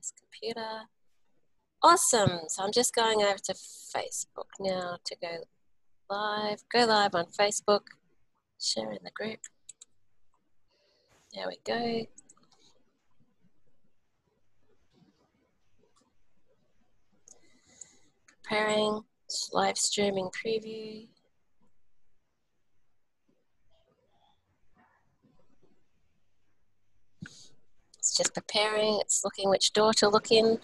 this computer. Awesome. So I'm just going over to Facebook now to go live. Go live on Facebook. Share in the group. There we go. Preparing live streaming preview. It's just preparing, it's looking which door to look in.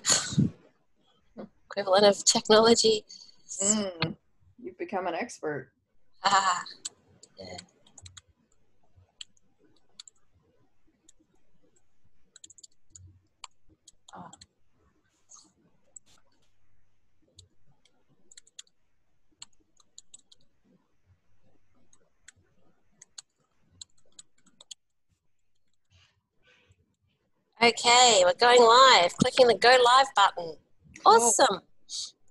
Equivalent of technology. Mm, you've become an expert. Ah, yeah. Okay, we're going live. Clicking the go live button. Awesome.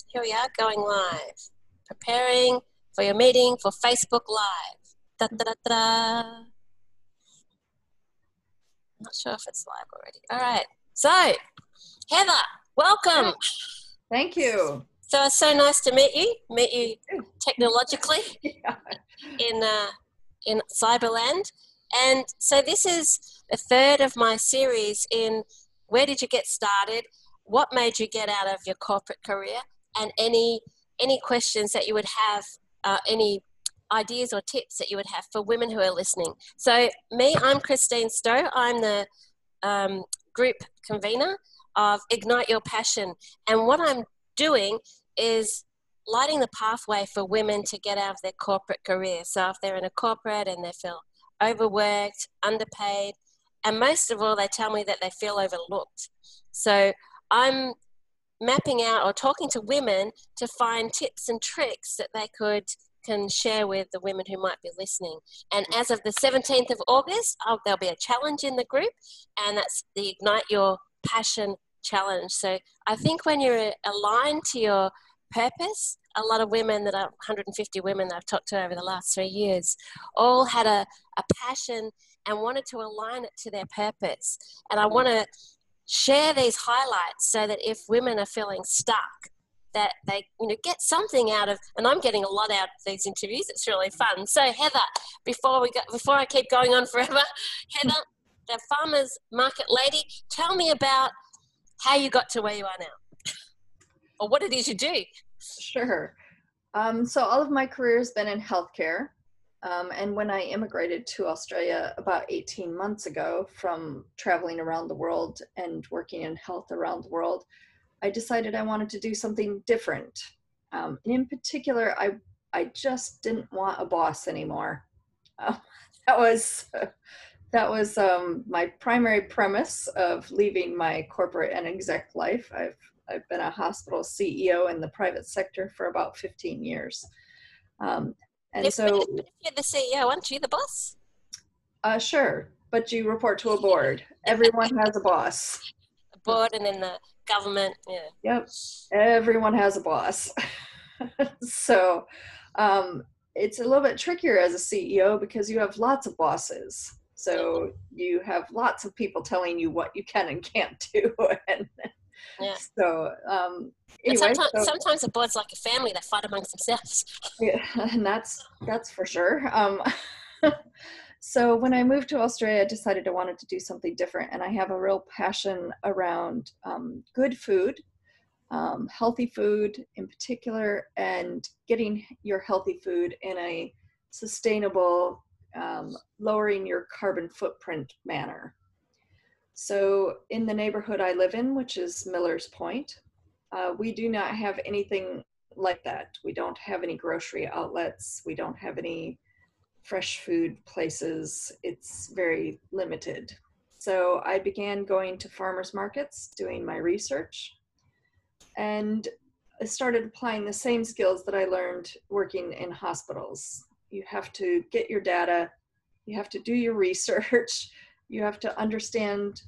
Here we are going live. Preparing for your meeting for Facebook Live. Da, da, da, da. Not sure if it's live already. All right. So, Heather, welcome. Thank you. So it's so nice to meet you. Meet you technologically Yeah. in uh, in Cyberland. And so this is the third of my series in where did you get started? What made you get out of your corporate career? And any any questions that you would have, uh, any ideas or tips that you would have for women who are listening. So me, I'm Christine Stowe. I'm the um, group convener of Ignite Your Passion. And what I'm doing is lighting the pathway for women to get out of their corporate career. So if they're in a corporate and they feel overworked, underpaid, and most of all, they tell me that they feel overlooked. So I'm mapping out or talking to women to find tips and tricks that they could can share with the women who might be listening. And as of the 17th of August, oh, there'll be a challenge in the group, and that's the Ignite Your Passion Challenge. So I think when you're aligned to your purpose, a lot of women that are 150 women that I've talked to over the last three years all had a, a passion and wanted to align it to their purpose. And I want to share these highlights so that if women are feeling stuck, that they you know get something out of and I'm getting a lot out of these interviews. It's really fun. So Heather, before we go before I keep going on forever, Heather, the farmers market lady, tell me about how you got to where you are now. Or what it is you do. Sure. Um, so all of my career has been in healthcare. Um, and when I immigrated to Australia about 18 months ago from traveling around the world and working in health around the world, I decided I wanted to do something different. Um, and in particular, I, I just didn't want a boss anymore. Uh, that was, that was um, my primary premise of leaving my corporate and exec life. I've, I've been a hospital CEO in the private sector for about 15 years. Um, and If- so, if you're the CEO, aren't you the boss? uh, sure, but you report to a board. Everyone has a boss. The board and then the government. Yeah. Yep, everyone has a boss. so um, it's a little bit trickier as a CEO because you have lots of bosses. So you have lots of people telling you what you can and can't do. and Yeah. so um, anyway, sometimes, so- sometimes the board's like a family that fight amongst themselves. yeah, and that's that's for sure. Um, so when I moved to Australia, I decided I wanted to do something different, and I have a real passion around um, good food, um, healthy food in particular, and getting your healthy food in a sustainable, um, lowering your carbon footprint manner. So in the neighborhood I live in, which is Miller's Point, uh, we do not have anything like that. We don't have any grocery outlets. We don't have any fresh food places. It's very limited. So I began going to farmers markets, doing my research, and I started applying the same skills that I learned working in hospitals. You have to get your data, you have to do your research, you have to understand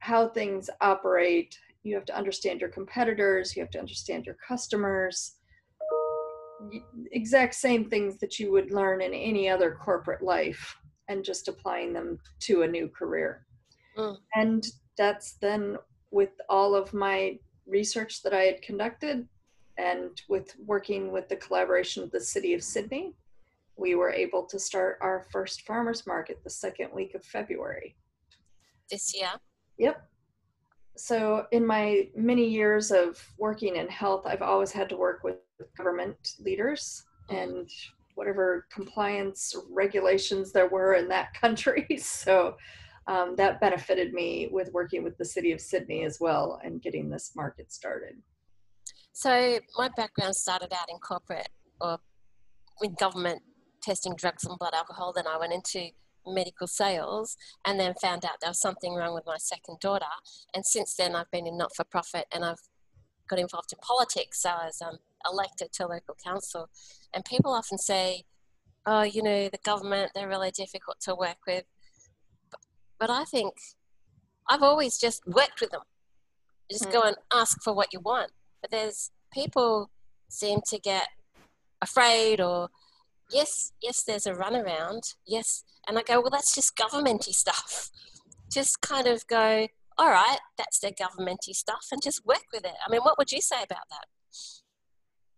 how things operate, you have to understand your competitors, you have to understand your customers exact same things that you would learn in any other corporate life and just applying them to a new career. Mm. And that's then with all of my research that I had conducted and with working with the collaboration of the City of Sydney, we were able to start our first farmers market the second week of February. This year? Yep. So, in my many years of working in health, I've always had to work with government leaders and whatever compliance regulations there were in that country. So, um, that benefited me with working with the city of Sydney as well and getting this market started. So, my background started out in corporate or in government testing drugs and blood alcohol. Then I went into medical sales and then found out there was something wrong with my second daughter. And since then, I've been in not for profit and I've got involved in politics. So I was um, elected to local council. And people often say, oh, you know, the government, they're really difficult to work with. But, I think I've always just worked with them. You just mm. go and ask for what you want. But there's people seem to get afraid or yes, yes, there's a runaround. Yes. And I go, well, that's just governmenty stuff. Just kind of go, all right, that's their governmenty stuff and just work with it. I mean, what would you say about that?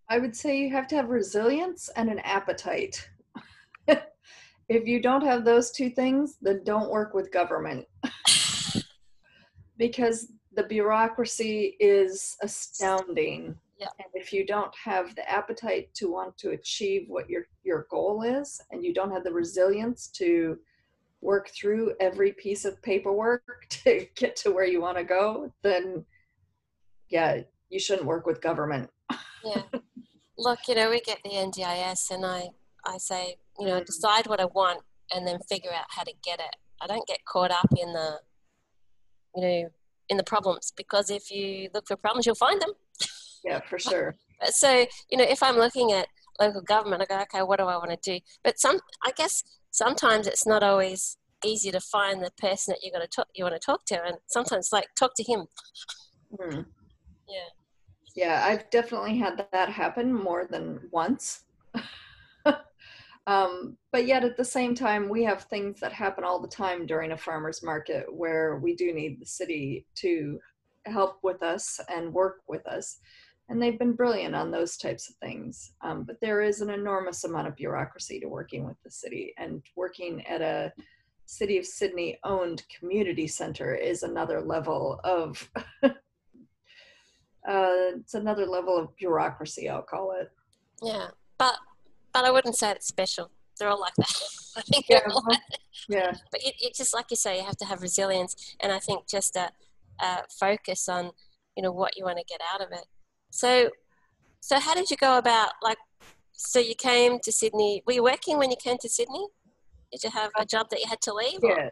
I would say you have to have resilience and an appetite. if you don't have those two things, then don't work with government. because the bureaucracy is astounding. Yeah. And if you don't have the appetite to want to achieve what your your goal is and you don't have the resilience to work through every piece of paperwork to get to where you want to go, then yeah, you shouldn't work with government. yeah. Look, you know, we get the NDIS and I I say, you know, decide what I want and then figure out how to get it. I don't get caught up in the you know, in the problems because if you look for problems, you'll find them. Yeah, for sure. so, you know, if I'm looking at local government, I go, okay, what do I want to do? But some, I guess sometimes it's not always easy to find the person that you're going to talk, you want to talk to, and sometimes like talk to him. Hmm. Yeah. Yeah, I've definitely had that happen more than once. um, but yet at the same time, we have things that happen all the time during a farmer's market where we do need the city to help with us and work with us and they've been brilliant on those types of things. Um, but there is an enormous amount of bureaucracy to working with the city, and working at a City of Sydney owned community center is another level of. uh, it's another level of bureaucracy, I'll call it. Yeah, but but I wouldn't say it's special. They're all like that. I think yeah, like yeah. But it, it, just like you say, you have to have resilience, and I think just a, a focus on you know what you want to get out of it. So, so how did you go about like? So you came to Sydney. Were you working when you came to Sydney? Did you have a job that you had to leave? Yeah,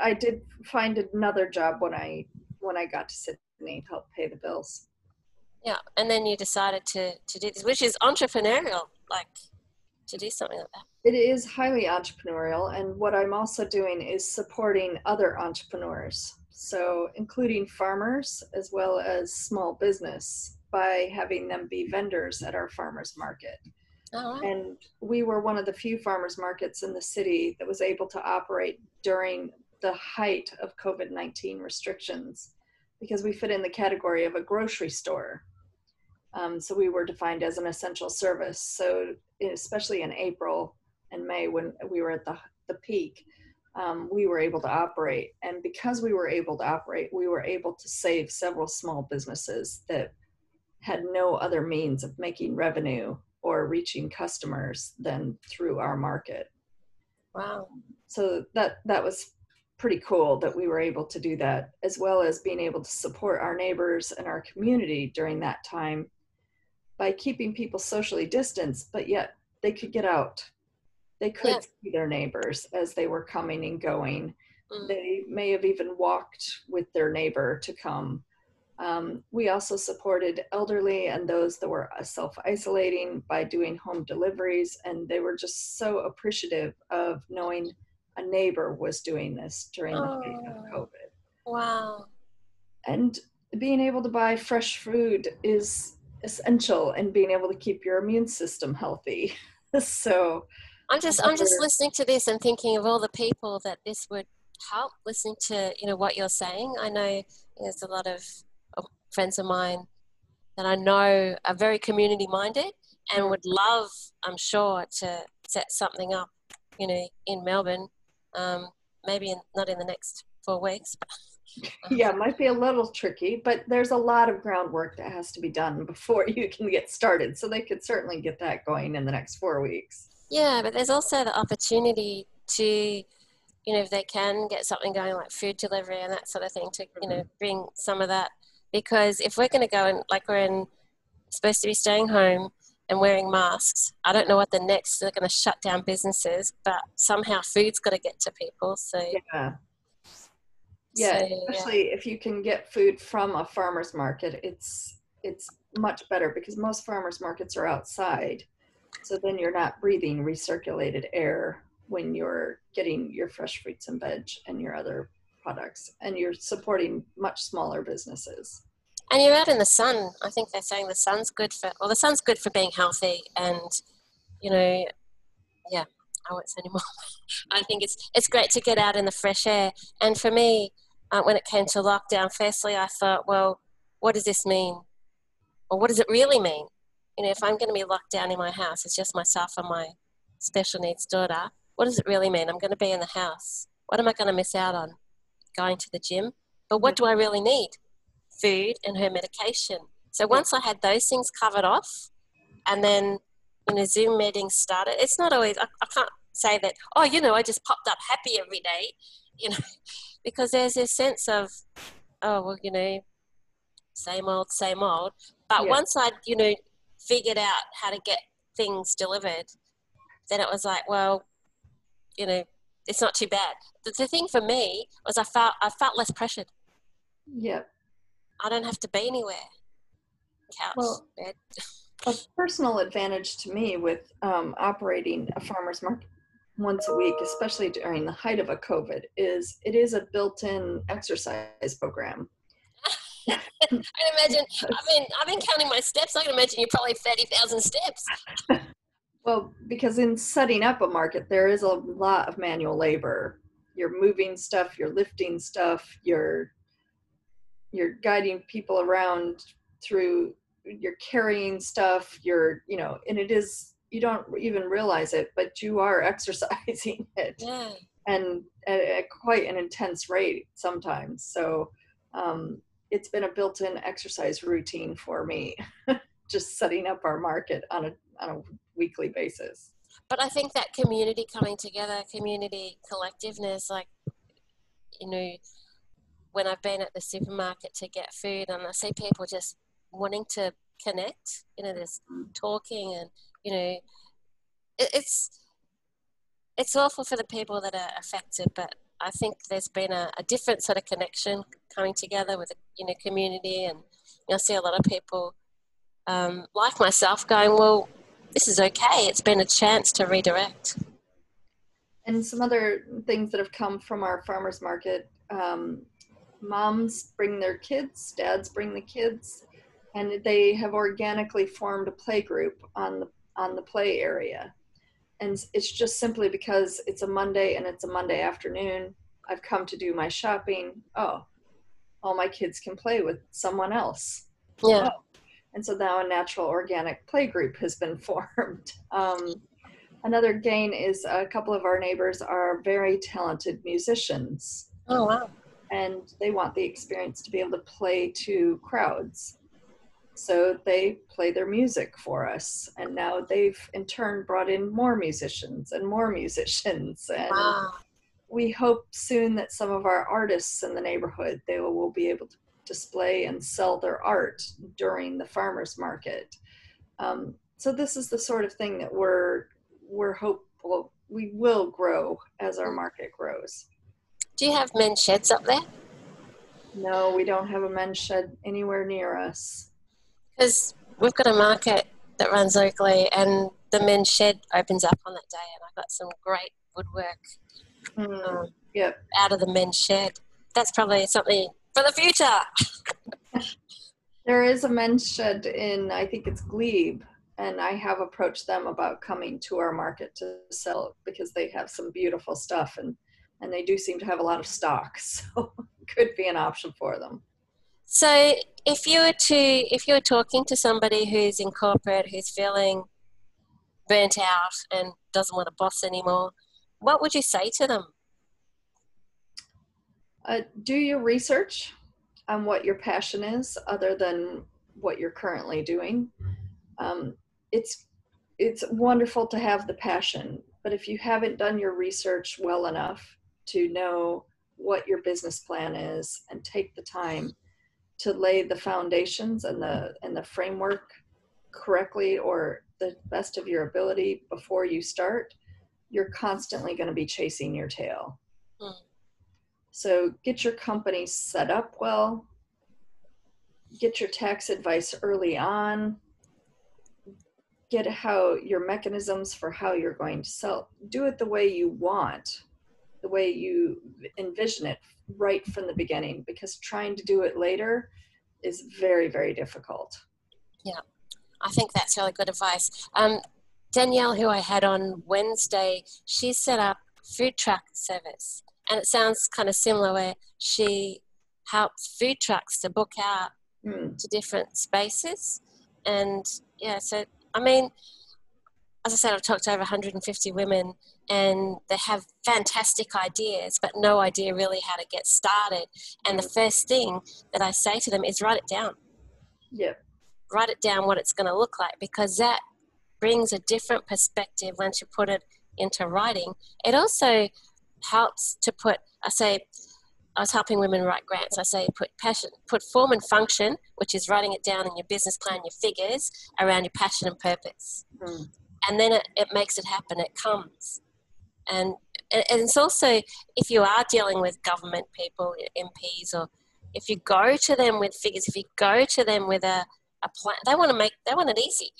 I did find another job when I when I got to Sydney to help pay the bills. Yeah, and then you decided to to do this, which is entrepreneurial, like to do something like that. It is highly entrepreneurial, and what I'm also doing is supporting other entrepreneurs. So, including farmers as well as small business by having them be vendors at our farmers market. Oh. And we were one of the few farmers markets in the city that was able to operate during the height of COVID 19 restrictions because we fit in the category of a grocery store. Um, so we were defined as an essential service. So, especially in April and May when we were at the, the peak, um, we were able to operate. And because we were able to operate, we were able to save several small businesses that had no other means of making revenue or reaching customers than through our market. Wow. So that that was pretty cool that we were able to do that as well as being able to support our neighbors and our community during that time by keeping people socially distanced but yet they could get out they could yeah. see their neighbors as they were coming and going mm. they may have even walked with their neighbor to come um, we also supported elderly and those that were uh, self isolating by doing home deliveries, and they were just so appreciative of knowing a neighbor was doing this during the height of oh. COVID. Wow. And being able to buy fresh food is essential in being able to keep your immune system healthy. so I'm just I'm just listening to this and thinking of all the people that this would help listening to you know what you're saying i know there's a lot of friends of mine that I know are very community minded and would love, I'm sure, to set something up, you know, in Melbourne. Um, maybe in, not in the next four weeks. But, yeah, it might be a little tricky, but there's a lot of groundwork that has to be done before you can get started. So they could certainly get that going in the next four weeks. Yeah, but there's also the opportunity to, you know, if they can get something going like food delivery and that sort of thing, to you know, mm-hmm. bring some of that. Because if we're going to go and like we're in supposed to be staying home and wearing masks. I don't know what the next they're going to shut down businesses, but somehow food's got to get to people. So yeah, yeah, so, especially yeah. if you can get food from a farmer's market, it's it's much better because most farmers markets are outside, so then you're not breathing recirculated air when you're getting your fresh fruits and veg and your other products, and you're supporting much smaller businesses and you're out in the sun. I think they're saying the sun's good for well, the sun's good for being healthy, and you know, yeah, I won't say anymore. I think it's it's great to get out in the fresh air. And for me, uh, when it came to lockdown, firstly, I thought, well, what does this mean, or what does it really mean? You know, if I'm going to be locked down in my house, it's just myself and my special needs daughter. What does it really mean? I'm going to be in the house. What am I going to miss out on? Going to the gym. But what do I really need? food and her medication. So once I had those things covered off, and then when the Zoom meeting started, it's not always, I, I can't say that, oh, you know, I just popped up happy every day, you know, because there's this sense of, oh, well, you know, same old, same old. But yeah. once I, you know, figured out how to get things delivered, then it was like, well, you know, it's not too bad. The, the thing for me was I felt I felt less pressured. Yeah. I don't have to be anywhere. Couch, well, bed. a personal advantage to me with um, operating a farmer's market once a week, especially during the height of a COVID, is it is a built-in exercise program. I can imagine. I've been I've been counting my steps. I can imagine you're probably thirty thousand steps. well, because in setting up a market, there is a lot of manual labor. You're moving stuff. You're lifting stuff. You're you're guiding people around through you're carrying stuff you're you know and it is you don't even realize it but you are exercising it yeah. and at, at, quite an intense rate sometimes so um, it's been a built-in exercise routine for me just setting up our market on a on a weekly basis. But i think that community coming together community collectiveness like you know when I've been at the supermarket to get food and I see people just wanting to connect, you know, there's talking and, you know, it, it's, it's awful for the people that are affected, but I think there's been a, a different sort of connection coming together with the you know community, and you'll see a lot of people um, like myself going, "Well, this is okay. It's been a chance to redirect." And some other things that have come from our farmers market um, moms bring their kids, dads bring the kids, and they have organically formed a play group on the on the play area. And it's just simply because it's a Monday and it's a Monday afternoon. I've come to do my shopping. Oh, all my kids can play with someone else. Yeah. Oh. And so now a natural organic play group has been formed. Um, another gain is a couple of our neighbors are very talented musicians. Oh, wow and they want the experience to be able to play to crowds. So they play their music for us, and now they've in turn brought in more musicians and more musicians, and wow. we hope soon that some of our artists in the neighborhood they will, will be able to display and sell their art during the farmers market. Um, so this is the sort of thing that we're we're hopeful we will grow as our market grows. Do you have men's sheds up there? No, we don't have a men's shed anywhere near us. Because we've got a market that runs locally, and the men's shed opens up on that day, and I've got some great woodwork mm, um, yep. out of the men's shed. That's probably something for the future. there is a men's shed in, I think it's Glebe, and I have approached them about coming to our market to sell because they have some beautiful stuff and and they do seem to have a lot of stock, so could be an option for them. So if you were to if you were talking to somebody who's in corporate who's feeling burnt out and doesn't want a boss anymore, what would you say to them? Uh, do your research on what your passion is, other than what you're currently doing. Um, it's it's wonderful to have the passion, but if you haven't done your research well enough to know what your business plan is and take the time to lay the foundations and the and the framework correctly or the best of your ability before you start, you're constantly going to be chasing your tail. Mm. So get your company set up well, get your tax advice early on, get how your mechanisms for how you're going to sell, do it the way you want, the way you envision it right from the beginning, because trying to do it later is very, very difficult. Yeah, I think that's really good advice. Um, Danielle, who I had on Wednesday, she set up food truck service, and it sounds kind of similar where she helps food trucks to book out mm. to different spaces, and yeah, so I mean, as I said, I've talked to over 150 women and they have fantastic ideas, but no idea really how to get started. And the first thing that I say to them is write it down. Yeah. Write it down what it's going to look like because that brings a different perspective once you put it into writing. It also helps to put, I say, I was helping women write grants. I say put passion, put form and function, which is writing it down in your business plan, your figures around your passion and purpose. Mm. And then it, it makes it happen. It comes. And, and it's also, if you are dealing with government people, MPs, or if you go to them with figures, if you go to them with a, a plan, they want to make, they want it easy.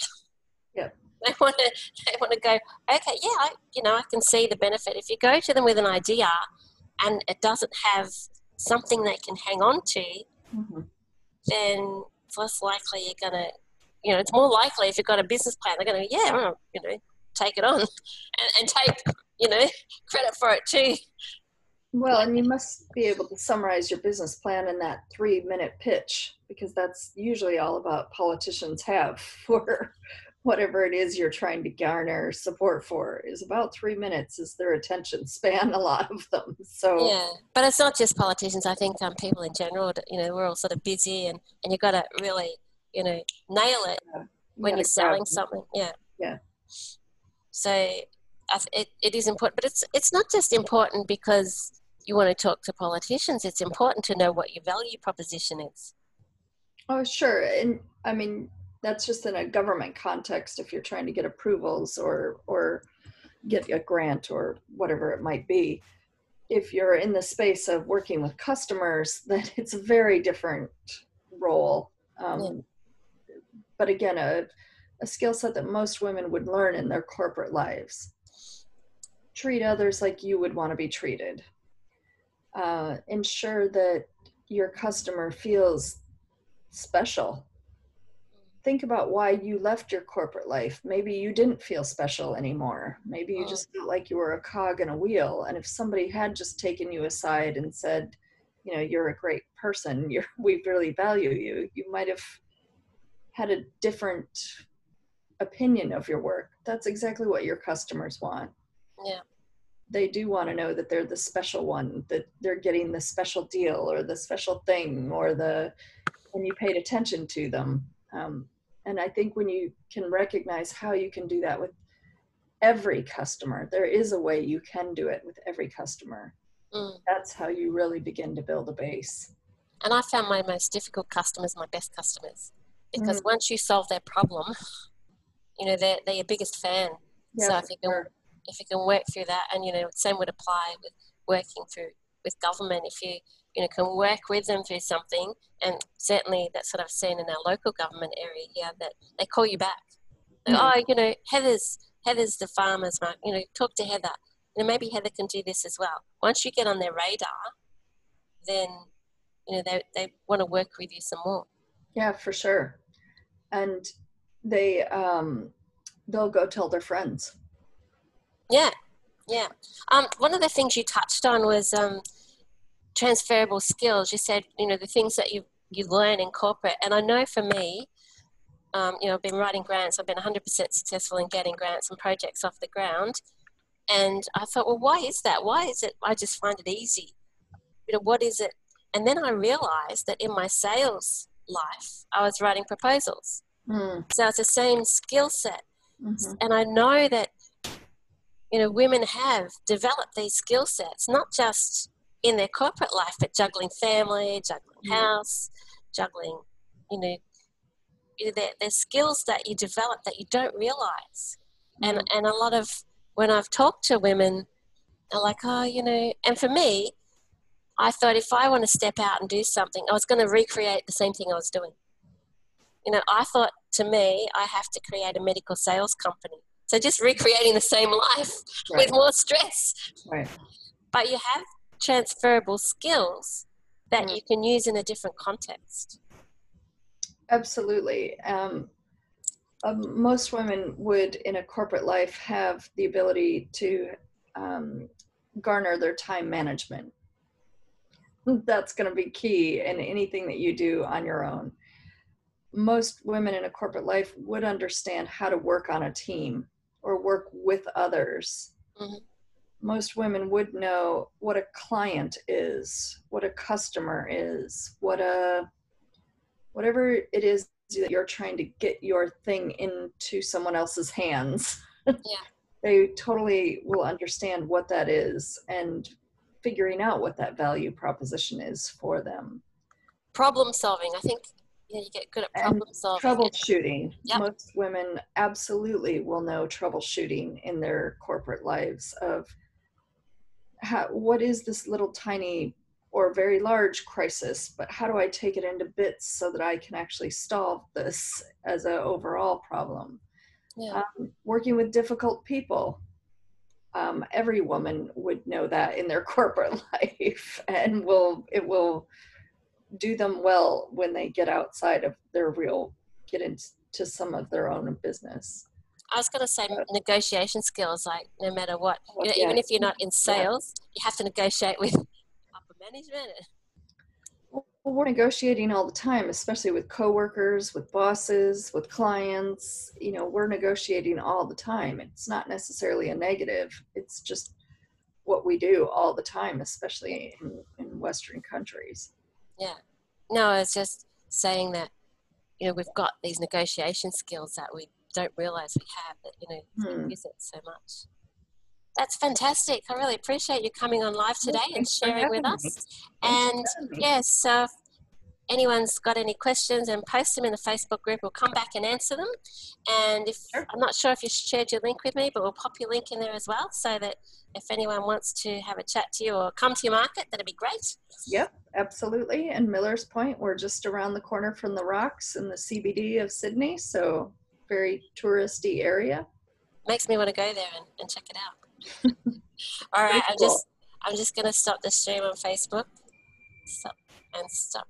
Yeah. They want to, they want to go, okay, yeah, I, you know, I can see the benefit. If you go to them with an idea and it doesn't have something they can hang on to, mm-hmm. then it's less likely you're going to, you know, it's more likely if you've got a business plan, they're going to, yeah, well, you know, take it on and, and take, you know, credit for it too. Well, and you must be able to summarize your business plan in that three minute pitch because that's usually all about politicians have for whatever it is you're trying to garner support for is about three minutes is their attention span a lot of them. So yeah but it's not just politicians i think um, people in general you know we're all sort of busy and and you've got to really you know nail it yeah. when you're selling something yeah. Yeah. So it, it is important but it's it's not just important because you want to talk to politicians it's important to know what your value proposition is. Oh sure and i mean that's just in a government context if you're trying to get approvals or or get a grant or whatever it might be. If you're in the space of working with customers then it's a very different role. Um, yeah. but again a, a skill set that most women would learn in their corporate lives. Treat others like you would want to be treated. Uh, ensure that your customer feels special think about why you left your corporate life. Maybe you didn't feel special anymore. Maybe you just felt like you were a cog in a wheel. And if somebody had just taken you aside and said, you know, you're a great person, you're, we really value you, you might have had a different opinion of your work. That's exactly what your customers want. Yeah. They do want to know that they're the special one, that they're getting the special deal or the special thing or the, when you paid attention to them. Um, and I think when you can recognize how you can do that with every customer, there is a way you can do it with every customer. Mm. That's how you really begin to build a base. And I found my most difficult customers my best customers because mm. once you solve their problem, you know they're, they're your biggest fan. Yeah, so if you can sure. if you can work through that, and you know, same would apply with working through with government. If you you know, can work with them through something. And certainly that's what I've seen in our local government area here that they call you back. mm Oh, you know, Heather's Heather's the farmers market. You know, talk to Heather. You know, maybe Heather can do this as well. Once you get on their radar, then you know they they want to work with you some more. Yeah, for sure. And they um they'll go tell their friends. Yeah, yeah. Um, one of the things you touched on was um, transferable skills. You said, you know, the things that you've you learn in corporate. And I know for me, um, you know, I've been writing grants. I've been 100% successful in getting grants and projects off the ground. And I thought, well, why is that? Why is it? I just find it easy. You know, what is it? And then I realized that in my sales life, I was writing proposals. Mm. So it's the same skill set. Mm-hmm. And I know that, you know, women have developed these skill sets, not just in their corporate life, but juggling family, juggling mm. house, juggling, you know, there's skills that you develop that you don't realize. Mm. And, and a lot of, when I've talked to women, they're like, oh, you know, and for me, I thought if I want to step out and do something, I was going to recreate the same thing I was doing. You know, I thought to me, I have to create a medical sales company. So just recreating the same life right. with more stress. Right. But you have transferable skills that mm. you can use in a different context. Absolutely. Um, um, most women would, in a corporate life, have the ability to um, garner their time management. That's going to be key in anything that you do on your own. Most women in a corporate life would understand how to work on a team or work with others. Mm-hmm. Most women would know what a client is, what a customer is, what a whatever it is that you're trying to get your thing into someone else's hands. Yeah. they totally will understand what that is and figuring out what that value proposition is for them. Problem solving. I think yeah, you get good at problem and solving. Troubleshooting. Yep. Most women absolutely will know troubleshooting in their corporate lives of how, what is this little tiny or very large crisis, but how do I take it into bits so that I can actually solve this as an overall problem? Yeah. Um, working with difficult people. Um, every woman would know that in their corporate life, and will it will do them well when they get outside of their real, get into some of their own business. I was going to say negotiation skills, like no matter what, oh, you know, yeah. even if you're not in sales, yeah. you have to negotiate with upper management? Well, we're negotiating all the time, especially with coworkers, with bosses, with clients. You know, we're negotiating all the time. It's not necessarily a negative. It's just what we do all the time, especially in, in Western countries. Yeah. No, I was just saying that, you know, we've got these negotiation skills that we don't realize we have that, you know, hmm. use it so much. That's fantastic. I really appreciate you coming on live today and sharing with us. And yes, so if anyone's got any questions and post them in the Facebook group, we'll come back and answer them. And if sure. I'm not sure if you shared your link with me, but we'll pop your link in there as well so that if anyone wants to have a chat to you or come to your market, that'd be great. Yep, absolutely. And Millers Point, we're just around the corner from the rocks in the CBD of Sydney, so very touristy area. Makes me want to go there and, and check it out. All right, I'm just I'm just gonna stop the stream on Facebook. Stop and stop.